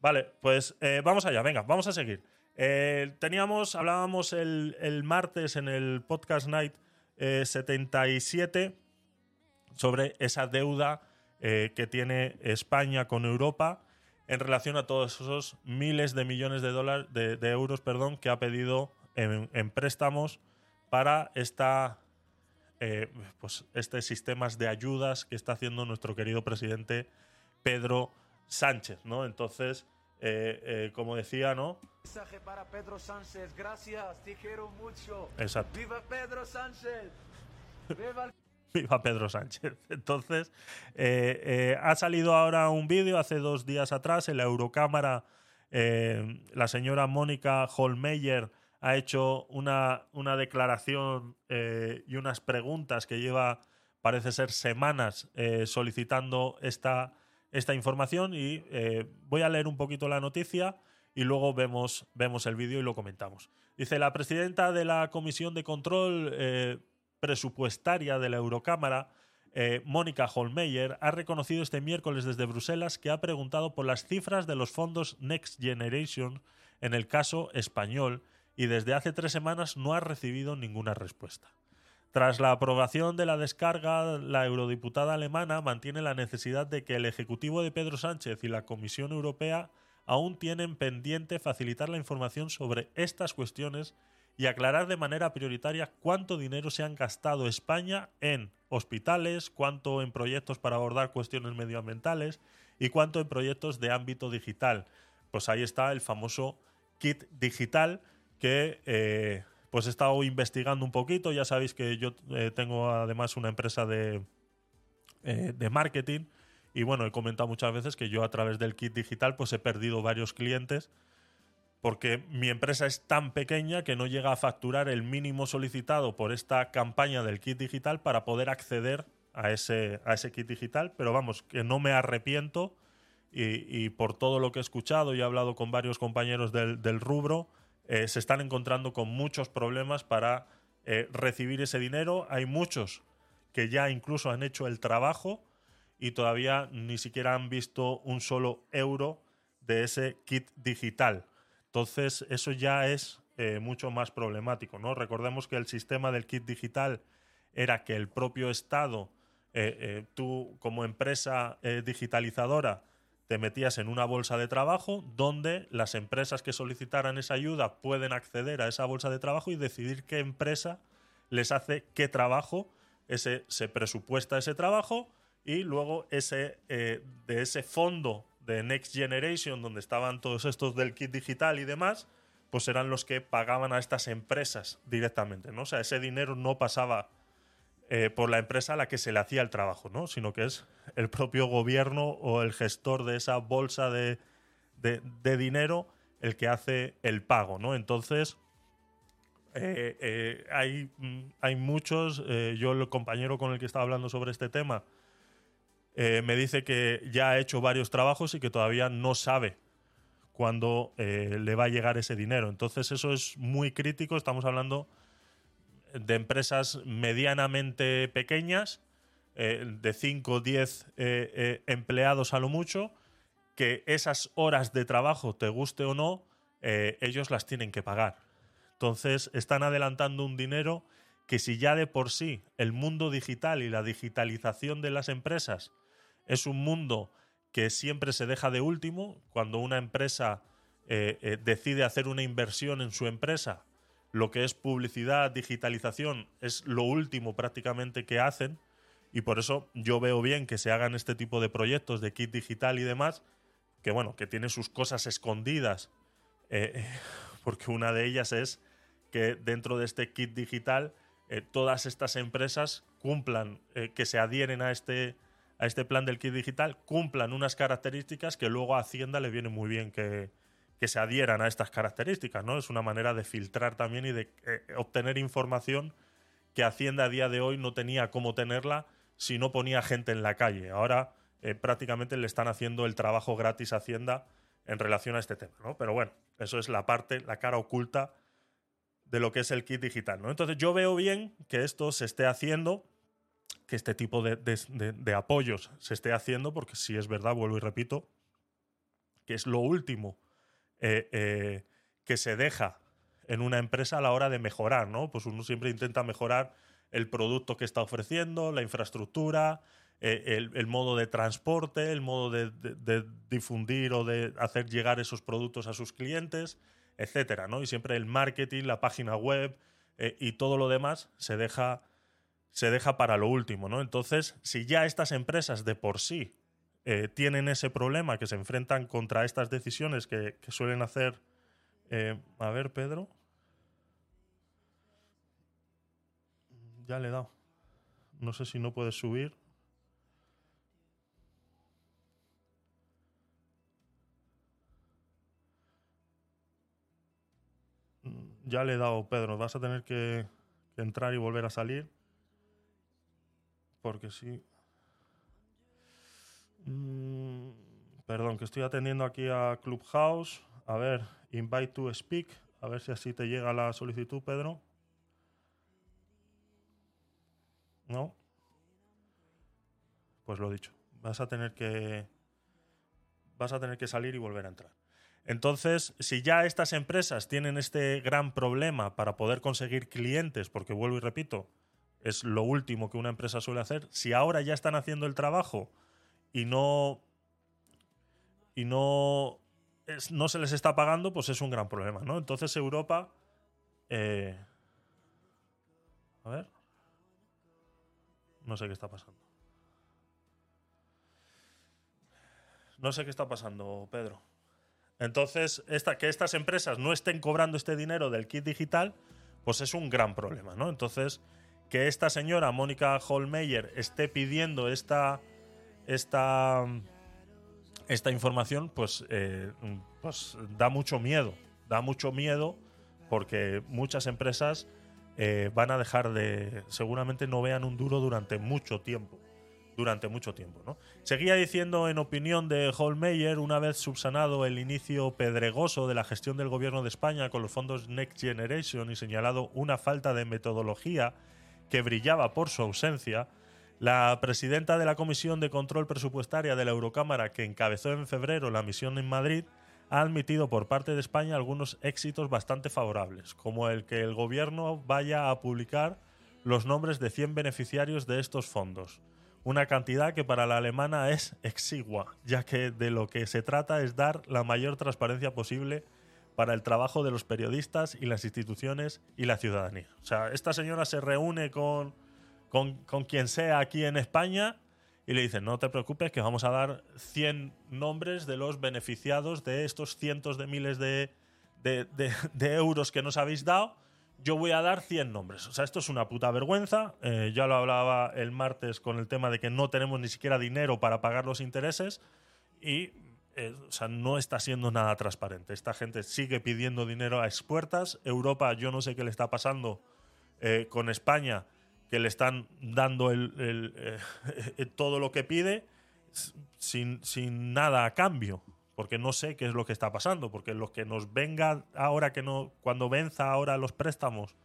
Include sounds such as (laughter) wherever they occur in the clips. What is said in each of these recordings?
Vale, pues eh, vamos allá, venga, vamos a seguir. Eh, teníamos, hablábamos el, martes en el podcast night 77 sobre esa deuda que tiene España con Europa en relación a todos esos miles de millones de dólares de, euros perdón, que ha pedido en, préstamos para esta eh, pues este sistemas de ayudas que está haciendo nuestro querido presidente Pedro Sánchez, ¿no? Entonces, eh, eh, como decía, ¿no? Mensaje para Pedro Sánchez, gracias, te quiero mucho. Exacto. ¡Viva Pedro Sánchez! ¡Viva (laughs) Viva Pedro Sánchez. Entonces, ha salido ahora un vídeo hace dos días atrás en la Eurocámara. la señora Mónica Holmeyer ha hecho una, una declaración eh, y unas preguntas que lleva, parece ser, semanas eh, solicitando esta, esta información y eh, voy a leer un poquito la noticia y luego vemos, vemos el vídeo y lo comentamos. Dice, la presidenta de la Comisión de Control Presupuestaria de la Eurocámara, Mónica Holmeyer, ha reconocido este miércoles desde Bruselas que ha preguntado por las cifras de los fondos Next Generation en el caso español y desde hace tres semanas no ha recibido ninguna respuesta. Tras la aprobación de la descarga, la eurodiputada alemana mantiene la necesidad de que el Ejecutivo de Pedro Sánchez y la Comisión Europea aún tienen pendiente facilitar la información sobre estas cuestiones y aclarar de manera prioritaria cuánto dinero se han gastado España en hospitales, cuánto en proyectos para abordar cuestiones medioambientales y cuánto en proyectos de ámbito digital. Pues ahí está el famoso kit digital que eh, pues he estado investigando un poquito. Ya sabéis que yo eh, tengo además una empresa de, eh, de marketing. Y bueno, he comentado muchas veces que yo a través del kit digital pues he perdido varios clientes porque mi empresa es tan pequeña que no llega a facturar el mínimo solicitado por esta campaña del kit digital para poder acceder a ese, a ese kit digital. Pero vamos, que no me arrepiento y, por todo lo que he escuchado y he hablado con varios compañeros del, del rubro, eh, se están encontrando con muchos problemas para eh, recibir ese dinero. Hay muchos que ya incluso han hecho el trabajo y todavía ni siquiera han visto un solo euro de ese kit digital. Entonces, eso ya es eh, mucho más problemático. ¿no? Recordemos que el sistema del kit digital era que el propio Estado, tú como empresa digitalizadora, te metías en una bolsa de trabajo donde las empresas que solicitaran esa ayuda pueden acceder a esa bolsa de trabajo y decidir qué empresa les hace qué trabajo, ese, se presupuesta ese trabajo y luego ese, eh, de ese fondo de Next Generation donde estaban todos estos del kit digital y demás, pues eran los que pagaban a estas empresas directamente, ¿no? O sea, ese dinero no pasaba eh, por la empresa a la que se le hacía el trabajo, ¿no? sino que es el propio gobierno o el gestor de esa bolsa de, dinero el que hace el pago. ¿no? Entonces, eh, eh, hay, mm, hay, muchos, yo el compañero con el que estaba hablando sobre este tema, me dice que ya ha hecho varios trabajos y que todavía no sabe cuándo le va a llegar ese dinero. Entonces eso es muy crítico, estamos hablando de empresas medianamente pequeñas, eh, de 5 o 10 empleados a lo mucho, que esas horas de trabajo, te guste o no, eh, ellos las tienen que pagar. Entonces están adelantando un dinero que si ya de por sí el mundo digital y la digitalización de las empresas es un mundo que siempre se deja de último, cuando una empresa eh, decide hacer una inversión en su empresa, lo que es publicidad, digitalización, es lo último prácticamente que hacen. Y por eso yo veo bien que se hagan este tipo de proyectos de kit digital y demás, que bueno, que tiene sus cosas escondidas, eh, (laughs) porque una de ellas es que dentro de este kit digital eh, todas estas empresas cumplan, eh, que se adhieren a este, a este plan del kit digital, cumplan unas características que luego a Hacienda le viene muy bien que, que se adhieran a estas características, ¿no? Es una manera de filtrar también y de eh, obtener información que Hacienda a día de hoy no tenía cómo tenerla si no ponía gente en la calle. Ahora eh, prácticamente le están haciendo el trabajo gratis a Hacienda en relación a este tema, ¿no? Pero bueno, eso es la parte, la cara oculta de lo que es el kit digital. Entonces yo veo bien que esto se esté haciendo, que este tipo de, de apoyos se esté haciendo, porque si es verdad, vuelvo y repito, que es lo último eh, eh, que se deja en una empresa a la hora de mejorar, ¿no? Pues uno siempre intenta mejorar el producto que está ofreciendo, la infraestructura, eh, el, modo de transporte, el modo de, difundir o de hacer llegar esos productos a sus clientes, etcétera, ¿no? Y siempre el marketing, la página web y todo lo demás se deja, se deja para lo último, ¿no? Entonces, si ya estas empresas de por sí eh, tienen ese problema, que se enfrentan contra estas decisiones que, suelen hacer. eh, a ver, Pedro. Ya le he dado. No sé si no puedes subir. Mm, Ya le he dado, Pedro. Vas a tener que, que entrar y volver a salir. Porque sí. Mm, perdón, que estoy atendiendo aquí a Clubhouse. A ver, invite to speak. A ver si así te llega la solicitud, Pedro. ¿No? Pues lo dicho. Vas a tener que. Vas a tener que salir y volver a entrar. Entonces, si ya estas empresas tienen este gran problema para poder conseguir clientes, porque vuelvo y repito, es lo último que una empresa suele hacer, si ahora ya están haciendo el trabajo y no y no no se les está pagando, pues es un gran problema, ¿no? Entonces Europa, eh, a ver, no sé qué está pasando. No sé qué está pasando, Pedro. Entonces, esta, que estas empresas no estén cobrando este dinero del kit digital, pues es un gran problema, ¿no? Entonces, que esta señora, Mónica Holmeyer, esté pidiendo esta, esta, esta información, pues, eh, pues da mucho miedo. Da mucho miedo porque muchas empresas eh, van a dejar de. seguramente no vean un duro durante mucho tiempo. Durante mucho tiempo, ¿no? Seguía diciendo, en opinión de Holmeyer, una vez subsanado el inicio pedregoso de la gestión del gobierno de España con los fondos Next Generation y señalado una falta de metodología que brillaba por su ausencia, la presidenta de la Comisión de Control Presupuestaria de la Eurocámara, que encabezó en febrero la misión en Madrid, ha admitido por parte de España algunos éxitos bastante favorables, como el que el gobierno vaya a publicar los nombres de 100 beneficiarios de estos fondos, una cantidad que para la alemana es exigua, ya que de lo que se trata es dar la mayor transparencia posible para el trabajo de los periodistas y las instituciones y la ciudadanía. O sea, esta señora se reúne con, con, con quien sea aquí en España y le dice, no te preocupes que vamos a dar 100 nombres de los beneficiados de estos cientos de miles de, de, de- de euros que nos habéis dado. Yo voy a dar 100 nombres. O sea, esto es una puta vergüenza. Eh, ya lo hablaba el martes con el tema de que no tenemos ni siquiera dinero para pagar los intereses y eh, o sea, no está siendo nada transparente. Esta gente sigue pidiendo dinero a expuertas. Europa, yo no sé qué le está pasando eh, con España, que le están dando el- eh, (laughs) todo lo que pide sin, sin nada a cambio. Porque no sé qué es lo que está pasando. Porque lo que nos venga ahora, que no, cuando venza ahora los préstamos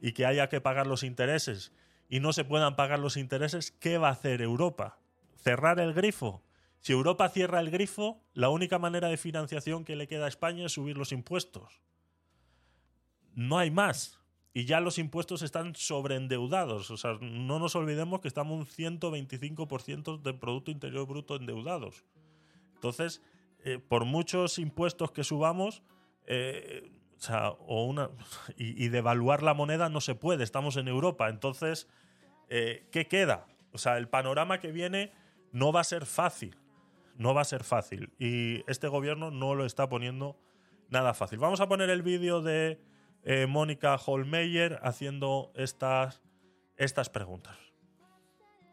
y que haya que pagar los intereses y no se puedan pagar los intereses, ¿qué va a hacer Europa? ¿Cerrar el grifo? Si Europa cierra el grifo, la única manera de financiación que le queda a España es subir los impuestos. No hay más. Y ya los impuestos están sobreendeudados. O sea, no nos olvidemos que estamos un 125% del Producto Interior Bruto endeudados. Entonces, eh, por muchos impuestos que subamos, eh, o sea, una, (laughs) y, y devaluar la moneda no se puede, estamos en Europa. Entonces, eh, ¿qué queda? O sea, el panorama que viene no va a ser fácil. No va a ser fácil. Y este gobierno no lo está poniendo nada fácil. Vamos a poner el vídeo de eh, Mónica Holmeyer haciendo estas, estas preguntas.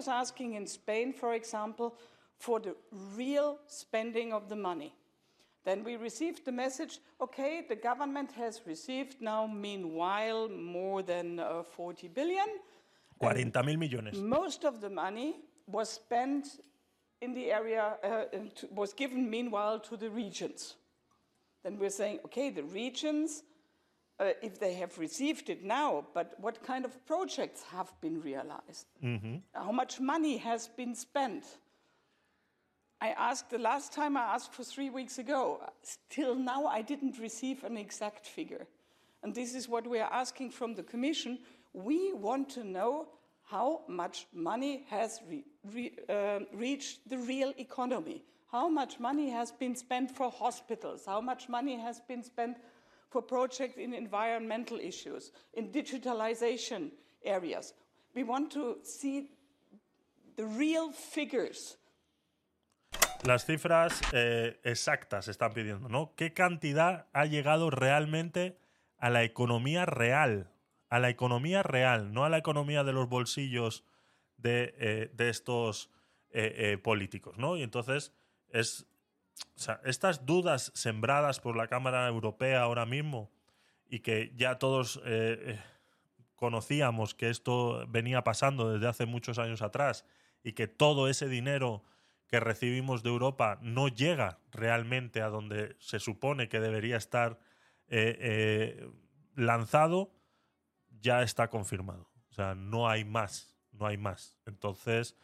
asking in Spain, for example, for the real spending of the money. Then we received the message okay, the government has received now, meanwhile, more than uh, 40 billion. 40 mil millones. Most of the money was spent in the area, uh, was given meanwhile to the regions. Then we're saying, okay, the regions, uh, if they have received it now, but what kind of projects have been realized? How much money has been spent? I asked the last time I asked for three weeks ago. Till now, I didn't receive an exact figure. And this is what we are asking from the Commission. We want to know how much money has re, re, uh, reached the real economy, how much money has been spent for hospitals, how much money has been spent for projects in environmental issues, in digitalization areas. We want to see. Las cifras eh, exactas están pidiendo, ¿no? ¿Qué cantidad ha llegado realmente a la economía real? A la economía real, no a la economía de los bolsillos de, eh, de estos eh, eh, políticos, ¿no? Y entonces es. Estas dudas sembradas por la Cámara Europea ahora mismo y que ya todos eh, eh, conocíamos que esto venía pasando desde hace muchos años atrás y que todo ese dinero que recibimos de Europa no llega realmente a donde se supone que debería estar eh, lanzado, ya está confirmado. O sea, no hay más, no hay más. Entonces,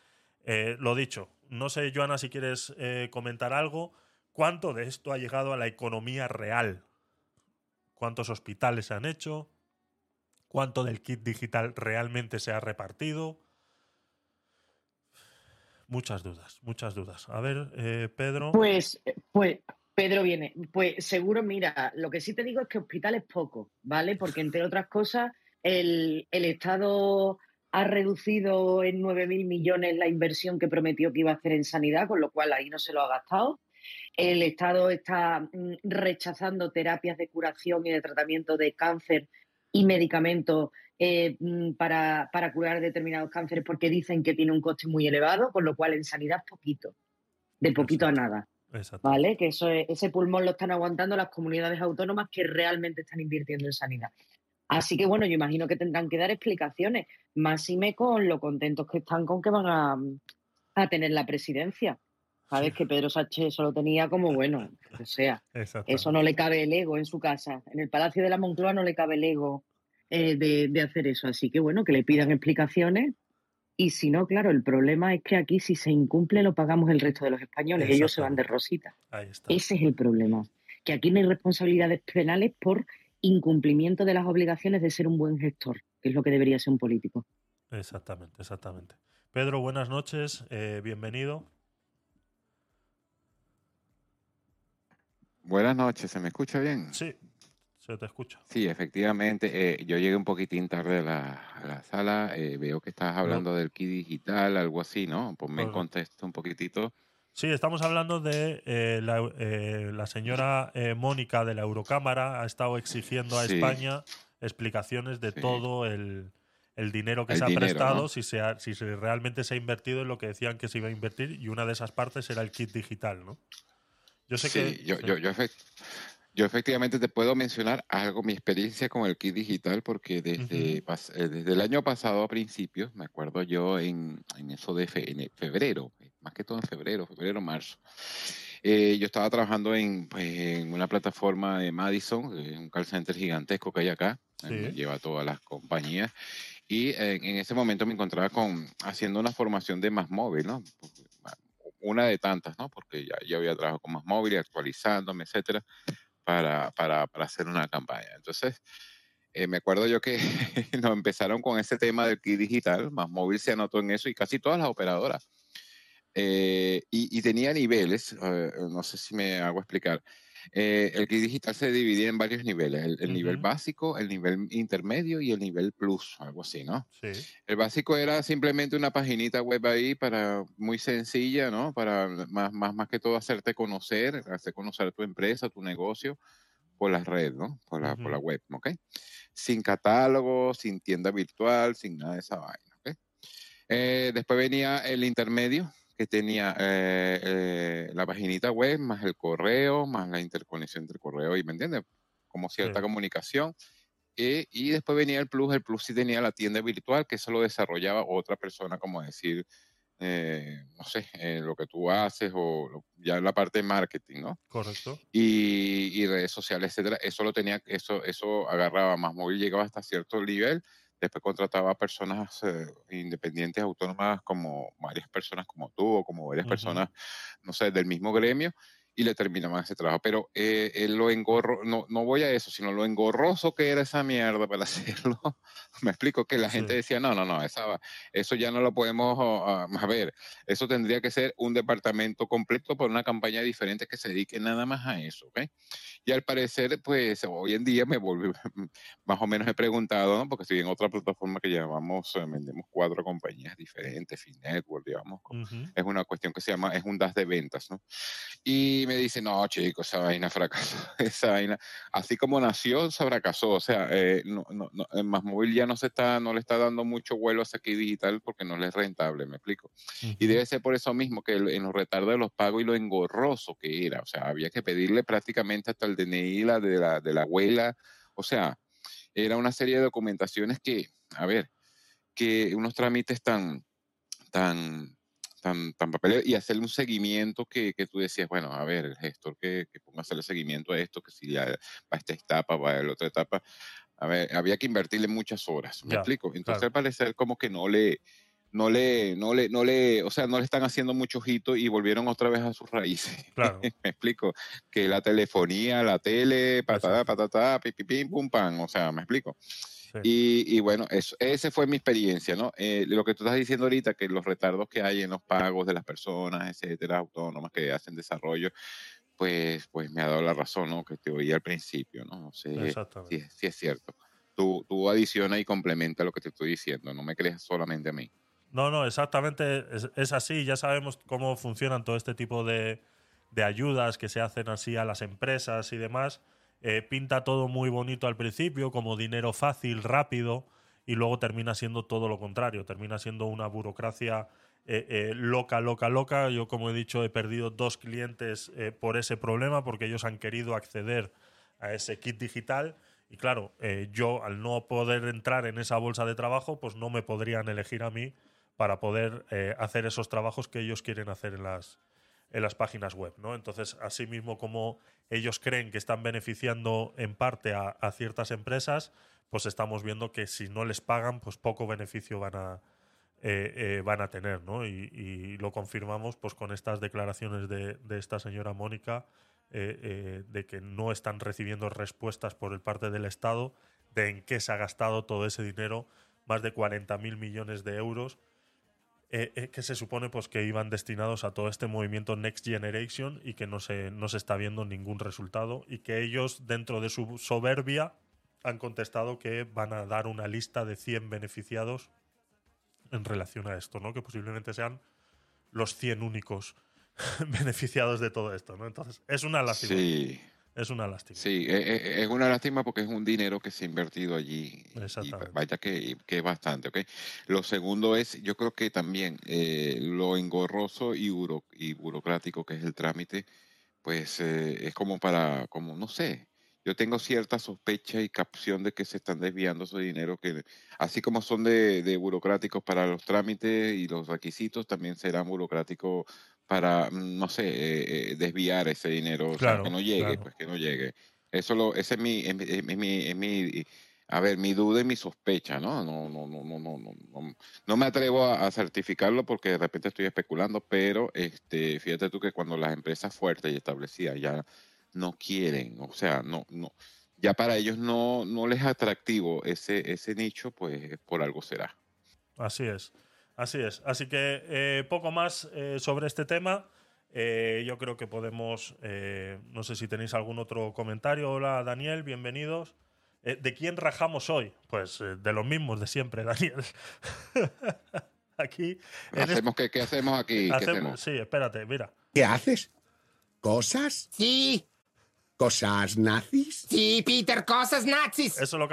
lo dicho, no sé, Joana, si quieres comentar algo. ¿Cuánto de esto ha llegado a la economía real? ¿Cuántos hospitales se han hecho? ¿Cuánto del kit digital realmente se ha repartido? Muchas dudas, muchas dudas. A ver, eh, Pedro. Pues, pues, Pedro viene. Pues seguro, mira, lo que sí te digo es que hospital es poco, ¿vale? Porque entre otras cosas, el, el Estado ha reducido en 9.000 millones la inversión que prometió que iba a hacer en sanidad, con lo cual ahí no se lo ha gastado. El Estado está mm, rechazando terapias de curación y de tratamiento de cáncer y medicamentos eh, mm, para, para curar determinados cánceres porque dicen que tiene un coste muy elevado, con lo cual en sanidad poquito, de poquito a nada. Exacto. ¿Vale? Que eso es- ese pulmón lo están aguantando las comunidades autónomas que realmente están invirtiendo en sanidad. Así que bueno, yo imagino que tendrán que dar explicaciones, máxime con lo contentos que están con que van a, a tener la presidencia. Sabes que Pedro Sánchez eso lo tenía como bueno, o sea, eso no le cabe el ego en su casa. En el Palacio de la Moncloa no le cabe el ego eh, de, de hacer eso. Así que bueno, que le pidan explicaciones. Y si no, claro, el problema es que aquí si se incumple lo pagamos el resto de los españoles. Ellos se van de rosita. Ahí está. Ese es el problema. Que aquí no hay responsabilidades penales por incumplimiento de las obligaciones de ser un buen gestor, que es lo que debería ser un político. Exactamente, exactamente. Pedro, buenas noches, eh, bienvenido. Buenas noches, ¿se me escucha bien? Sí, se te escucha. Sí, efectivamente. eh, yo llegué un poquitín tarde a la, a la sala. eh, veo que estás hablando del kit digital, algo así, ¿no? Ponme en Correcto. contexto un poquitito. Sí, estamos hablando de eh, la, eh, la señora eh, Mónica de la Eurocámara ha estado exigiendo a Sí. España explicaciones de Sí. todo el, el dinero que El se ha dinero, prestado, ¿no? si, se ha- si se realmente se ha invertido en lo que decían que se iba a invertir y una de esas partes era el kit digital, ¿no? Yo sé Sí, que... yo, sí. yo, yo, efect- yo efectivamente te puedo mencionar algo, mi experiencia con el kit digital, porque desde, eh, desde el año pasado a principios, me acuerdo yo en, en eso de fe- en febrero, eh, más que todo en febrero, febrero, marzo, eh, yo estaba trabajando en, pues, en una plataforma de Madison, un call center gigantesco que hay acá, Sí. que lleva a todas las compañías, y eh, en ese momento me encontraba con, haciendo una formación de más móvil, ¿no? Una de tantas, ¿no? Porque ya, ya había trabajado con más móvil, actualizándome, etcétera, para, para, para hacer una campaña. Entonces, eh, me acuerdo yo que (laughs) nos empezaron con ese tema del kit digital, más móvil se anotó en eso y casi todas las operadoras. Eh, y, y tenía niveles, eh, no sé si me hago explicar. Eh, el kit digital se dividía en varios niveles, el, el nivel básico, el nivel intermedio y el nivel plus, algo así, ¿no? Sí, El básico era simplemente una paginita web ahí para muy sencilla, ¿no? Para más, más, más que todo hacerte conocer, hacer conocer tu empresa, tu negocio por la red, ¿no? Por la, por la web, ¿ok? Sin catálogo, sin tienda virtual, sin nada de esa vaina, ¿ok? Eh, después venía el intermedio, que tenía eh, eh, la paginita web, más el correo, más la interconexión entre correo y, ¿me entiendes? Como cierta Sí. comunicación. Eh, y después venía el Plus, el Plus sí tenía la tienda virtual, que eso lo desarrollaba otra persona, como decir, eh, no sé, eh, lo que tú haces o lo- ya la parte de marketing, ¿no? correcto. Y, y redes sociales, etcétera. Eso lo tenía, eso, eso agarraba más móvil, llegaba hasta cierto nivel. Después contrataba a personas eh, independientes, autónomas, como varias personas como tú o como varias personas, no sé, del mismo gremio y le terminaban ese trabajo. Pero eh, eh, lo engorro, no, no voy a eso, sino lo engorroso que era esa mierda para (laughs) hacerlo. Me explico que la gente decía, no, no, no, esa, eso ya no lo podemos, ah, a ver, eso tendría que ser un departamento completo por una campaña diferente que se dedique nada más a eso, ¿ok? Y al parecer, pues hoy en día me volví, (laughs) más o menos he preguntado, ¿no? Porque estoy en otra plataforma que llamamos, eh, vendemos cuatro compañías diferentes, FinNetwork, digamos, como- Ujú. es una cuestión que se llama, es un DAS de ventas, ¿no? Y me dice, no, chicos, esa vaina fracasó, (laughs) esa vaina, así como nació, se fracasó, o sea, eh, no, no, no, en más móvil ya no se está, no le está dando mucho vuelo a aquí digital porque no le es rentable, me explico. Y debe ser por eso mismo que en los retardos de los pagos y lo engorroso que era. O sea, había que pedirle prácticamente hasta el DNI la de, la, de la abuela. O sea, era una serie de documentaciones que, a ver, que unos trámites tan, tan, tan, tan papel y hacerle un seguimiento que, que tú decías, bueno, a ver, el gestor que, que ponga a hacerle seguimiento a esto, que si ya va a esta etapa, va a la otra etapa. A ver, había que invertirle muchas horas, ¿me explico? Entonces claro. al parecer como que no le, no le, no le, no le, o sea, no le están haciendo mucho ojito y volvieron otra vez a sus raíces. (laughs) Claro. Me explico. Que la telefonía, la tele, patada, Exacto. patatá, pipi, pim, pum, pam. O sea, me explico. Sí. Y, y bueno, eso, esa fue mi experiencia, ¿no? Eh, lo que tú estás diciendo ahorita, que los retardos que hay en los pagos de las personas, etcétera, autónomas que hacen desarrollo, pues, pues me ha dado la razón, ¿no? Que te oí al principio, ¿no? No sé si es cierto. Tú, tú adiciona y complementa lo que te estoy diciendo, no me creas solamente a mí. No, no, exactamente es, es así. Ya sabemos cómo funcionan todo este tipo de, de ayudas que se hacen así a las empresas y demás. Eh, pinta todo muy bonito al principio, como dinero fácil, rápido, y luego termina siendo todo lo contrario. Termina siendo una burocracia eh, eh, loca, loca, loca. Yo, como he dicho, he perdido dos clientes eh, por ese problema, porque ellos han querido acceder a ese kit digital. Y claro, eh, yo al no poder entrar en esa bolsa de trabajo, pues no me podrían elegir a mí para poder eh, hacer esos trabajos que ellos quieren hacer en las, en las páginas web. ¿no? Entonces, así mismo como ellos creen que están beneficiando en parte a, ciertas empresas, pues estamos viendo que si no les pagan, pues poco beneficio van a, eh, eh, van a tener. ¿no? Y, lo confirmamos pues, con estas declaraciones de, esta señora Mónica, de que no están recibiendo respuestas por el parte del Estado de en qué se ha gastado todo ese dinero, más de 40.000 millones de euros, eh, eh, que se supone pues que iban destinados a todo este movimiento Next Generation y que no se, no se está viendo ningún resultado y que ellos dentro de su soberbia han contestado que van a dar una lista de 100 beneficiados en relación a esto, ¿no? Que posiblemente sean los 100 únicos (laughs) beneficiados de todo esto, ¿no? Entonces, es una lástima. Sí, Es una lástima. sí, e- e- es una lástima porque es un dinero que se ha invertido allí. Y Exactamente. vaya que, que es bastante, ¿ok? Lo segundo es, yo creo que también eh, lo engorroso y, buro- y burocrático que es el trámite, pues eh, es como para, como no sé, yo tengo cierta sospecha y capción de que se están desviando ese dinero que, así como son de, de burocráticos para los trámites y los requisitos, también serán burocráticos para, mm, no sé, eh, eh, desviar ese dinero, o sea, Claro, que no llegue, claro. pues que no llegue. Eso lo, ese es mi, es mi, es mi, es mi- a ver, mi duda y mi sospecha, ¿no? No, no, no, no, no, no, no, no me atrevo a, a certificarlo porque de repente estoy especulando, pero este, fíjate tú que cuando las empresas fuertes y establecidas ya no quieren, o sea, no, no, ya para ellos no, no les es atractivo ese, ese nicho, pues por algo será. Así es, así es. Así que eh, poco más eh, sobre este tema. Eh, yo creo que podemos, eh, no sé si tenéis algún otro comentario. Hola Daniel, bienvenidos. Eh, ¿De quién rajamos hoy? Pues eh, de los mismos de siempre, (laughs) Daniel. Aquí. este- Hacemos, ¿qué, ¿Qué hacemos aquí? ¿Qué hacemos- hacemos? sí, espérate, mira. ¿Qué haces? ¿Cosas? Sí, ¿Cosas nazis? sí, Peter, cosas nazis. Eso es lo que